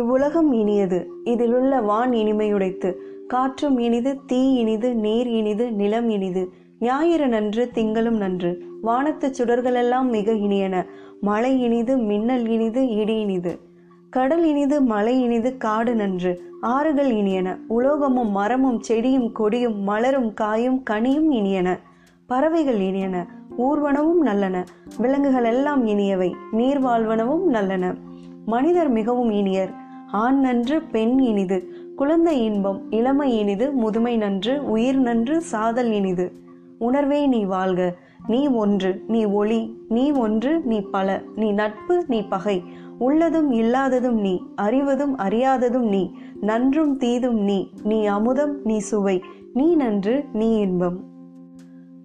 இவ்வுலகம் இனியது. இதிலுள்ள வான் இனிமையுடைத்து காற்றும் இனிது தீ இனிது நீர் இனிது நிலம் இனிது. ஞாயிறு நன்று திங்களும் நன்று. வானத்து சுடர்களெல்லாம் மிக இனியன. மழை இனிது மின்னல் இனிது இடி இனிது. கடல் இனிது மலை இனிது காடு நன்று. ஆறுகள் இனியன. உலோகமும் மரமும் செடியும் கொடியும் மலரும் காயும் கனியும் இனியன. பறவைகள் இனியன. ஊர்வனவும் நல்லன. விலங்குகள் எல்லாம் இனியவை. நீர் வாழ்வனவும் நல்லன. மனிதர் மிகவும் இனியர். ஆண் நன்று பெண் இனிது. குழந்தை இன்பம் இளமை இனிது முதுமை நன்று உயிர் நன்று சாதல் இனிது. உணர்வே நீ வாழ்க. நீ ஒன்று நீ ஒளி. நீ ஒன்று நீ பல. நீ நட்பு நீ பகை. உள்ளதும் இல்லாததும் நீ. அறிவதும் அறியாததும் நீ. நன்றும் தீதும் நீ. நீ அமுதம் நீ சுவை. நீ நன்று நீ இன்பம்.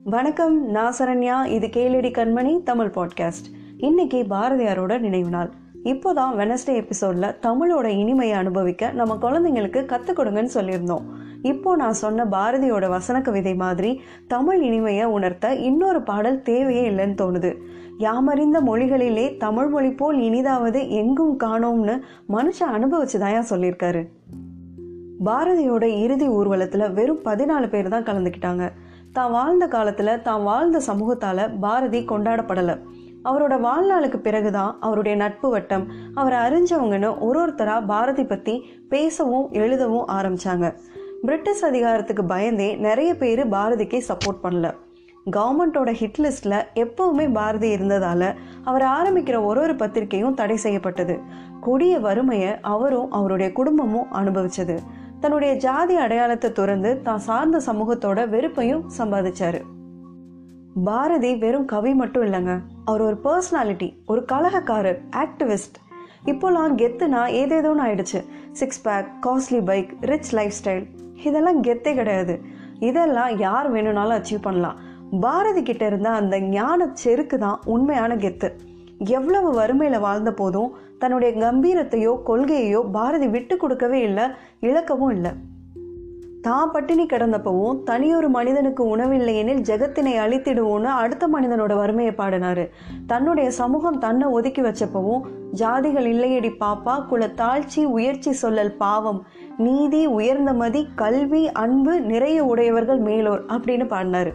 வணக்கம் நான் சரண்யா. இது கேளடி கண்மணி தமிழ் பாட்காஸ்ட். இன்னைக்கு பாரதியாரோட நினைவு நாள். இப்போதான் வெனஸ்டே எபிசோட்ல தமிழோட இனிமையை அனுபவிக்க நம்ம குழந்தைங்களுக்கு கற்றுக் கொடுங்கன்னு சொல்லியிருந்தோம். இப்போ நான் சொன்ன பாரதியோட வசன கவிதை மாதிரி தமிழ் இனிமையை உணர்த்த இன்னொரு பாடல் தேவையே இல்லைன்னு தோணுது. யாமறிந்த மொழிகளிலே தமிழ் மொழி போல் இனிதாவது எங்கும் காணோம்னு மனுஷன் அனுபவிச்சுதாயா சொல்லியிருக்காரு? பாரதியோட இறுதி ஊர்வலத்தில் வெறும் பதினாலு பேர் தான் கலந்துக்கிட்டாங்க. தான் வாழ்ந்த காலத்தில் தான் வாழ்ந்த சமூகத்தால் பாரதி கொண்டாடப்படலை. அவரோட வாழ்நாளுக்கு பிறகுதான் அவருடைய நட்பு வட்டம். அவரை அறிஞ்சவங்கன்னு ஒரு ஒருத்தராக பாரதி பற்றி பேசவும் எழுதவும் ஆரம்பிச்சாங்க. பிரிட்டிஷ் அதிகாரத்துக்கு பயந்தே நிறைய பேர் பாரதிக்கு சப்போர்ட் பண்ணல. கவர்மெண்ட்டோட ஹிட் லிஸ்ட்ல எப்பவுமே பாரதி இருந்ததால அவர் ஆரம்பிக்கிற ஒரு ஒரு பத்திரிகையும் தடை செய்யப்பட்டது. கொடிய வறுமையை அவரும் அவருடைய குடும்பமும் அனுபவிச்சது. தன்னுடைய ஜாதி அடையாளத்தை துறந்து தான் சார்ந்த சமூகத்தோட வெறுப்பையும் சம்பாதிச்சாரு. பாரதி வெறும் கவி மட்டும் இல்லைங்க. அவர் ஒரு பர்சனாலிட்டி ஒரு கலகக்காரர் ஆக்டிவிஸ்ட் இப்போலாம் கெத்துனா ஏதேதோன்னு ஆயிடுச்சு. Six pack costly bike rich lifestyle இதெல்லாம் கெத்தே கிடையாது. இதெல்லாம் யார் வேணும்னாலும் அச்சீவ் பண்ணலாம். பாரதி கிட்ட இருந்த அந்த ஞான செருக்கு தான் உண்மையான கெத்து. எவ்வளவு வறுமையில வாழ்ந்த போதும் தன்னுடைய கம்பீரத்தையோ கொள்கையையோ பாரதி விட்டு கொடுக்கவே இல்லை இழக்கவும் இல்லை. தான் பட்டினி கிடந்தப்பவும் தனியொரு மனிதனுக்கு உணவில்லையெனில் ஜெகத்தினை அழித்திடுவோன்னு அடுத்த மனிதனோட வறுமையை பாடினாரு. தன்னுடைய சமூகம் தன்னை ஒதுக்கி வச்சப்பவும் ஜாதிகள் இல்லையடி பாப்பா குல தாழ்ச்சி உயர்ச்சி சொல்லல் பாவம் நீதி உயர்ந்த மதி கல்வி அன்பு நிறைய உடையவர்கள் மேலோர் அப்படின்னு பாடினாரு.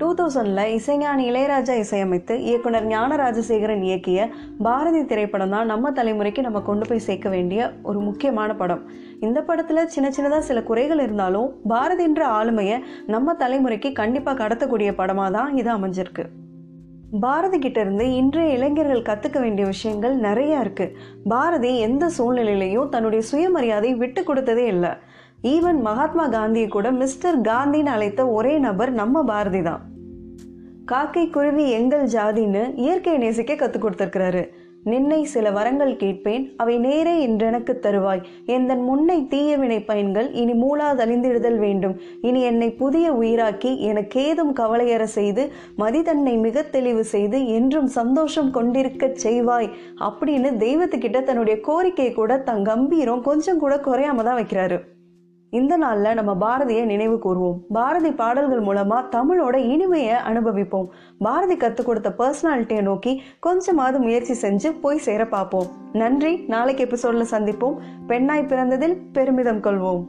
டூ தௌசண்ட்ல இசைஞானி இளையராஜா இசையமைத்து இயக்குனர் ஞானராஜசேகரன் இயக்கிய பாரதி திரைப்படம் தான் நம்ம தலைமுறைக்கு நம்ம கொண்டு போய் சேர்க்க வேண்டிய ஒரு முக்கியமான படம். இந்த படத்தில் சின்ன சின்னதாக சில குறைகள் இருந்தாலும் பாரதின்ற ஆளுமையை நம்ம தலைமுறைக்கு கண்டிப்பாக கடத்தக்கூடிய படமாக தான் இது அமைஞ்சிருக்கு. பாரதி கிட்ட இருந்து இன்றைய இளைஞர்கள் கத்துக்க வேண்டிய விஷயங்கள் நிறைய இருக்கு. பாரதி எந்த சூழ்நிலையிலையும் தன்னுடைய சுயமரியாதை விட்டு கொடுத்ததே இல்லை. ஈவன் மகாத்மா காந்தியை கூட மிஸ்டர் காந்தின்னு அழைத்த ஒரே நபர் நம்ம பாரதி தான். காக்கை குருவி எங்கள் ஜாதின்னு இயற்கை நேசிக்க கற்றுக் கொடுத்துருக்கிறாரு. நின்னை சில வரங்கள் கேட்பேன் அவை நேரே இன்றெனக்கு தருவாய். எந்தன் முன்னை தீயவினை பயன்கள் இனி மூலாதழிந்திடுதல் வேண்டும். இனி என்னை புதிய உயிராக்கி எனக்கேதும் கவலையற செய்து மதிதன்னை மிக தெளிவு செய்து என்றும் சந்தோஷம் கொண்டிருக்கச் செய்வாய். அப்படின்னு தெய்வத்துக்கிட்ட தன்னுடைய கோரிக்கையை கூட தன் கம்பீரம் கொஞ்சம் கூட குறையாம தான் வைக்கிறாரு. இந்த நாளில் நம்ம பாரதியை நினைவு கூறுவோம் பாரதி பாடல்கள் மூலமா தமிழோட இனிமையை அனுபவிப்போம். பாரதி கற்றுக் கொடுத்த பர்சனாலிட்டியை நோக்கி கொஞ்சமாவது முயற்சி செஞ்சு போய் சேர பார்ப்போம். நன்றி. நாளைக்கு எபிசோடில் சந்திப்போம். பெண்ணாய் பிறந்ததில் பெருமிதம் கொள்வோம்.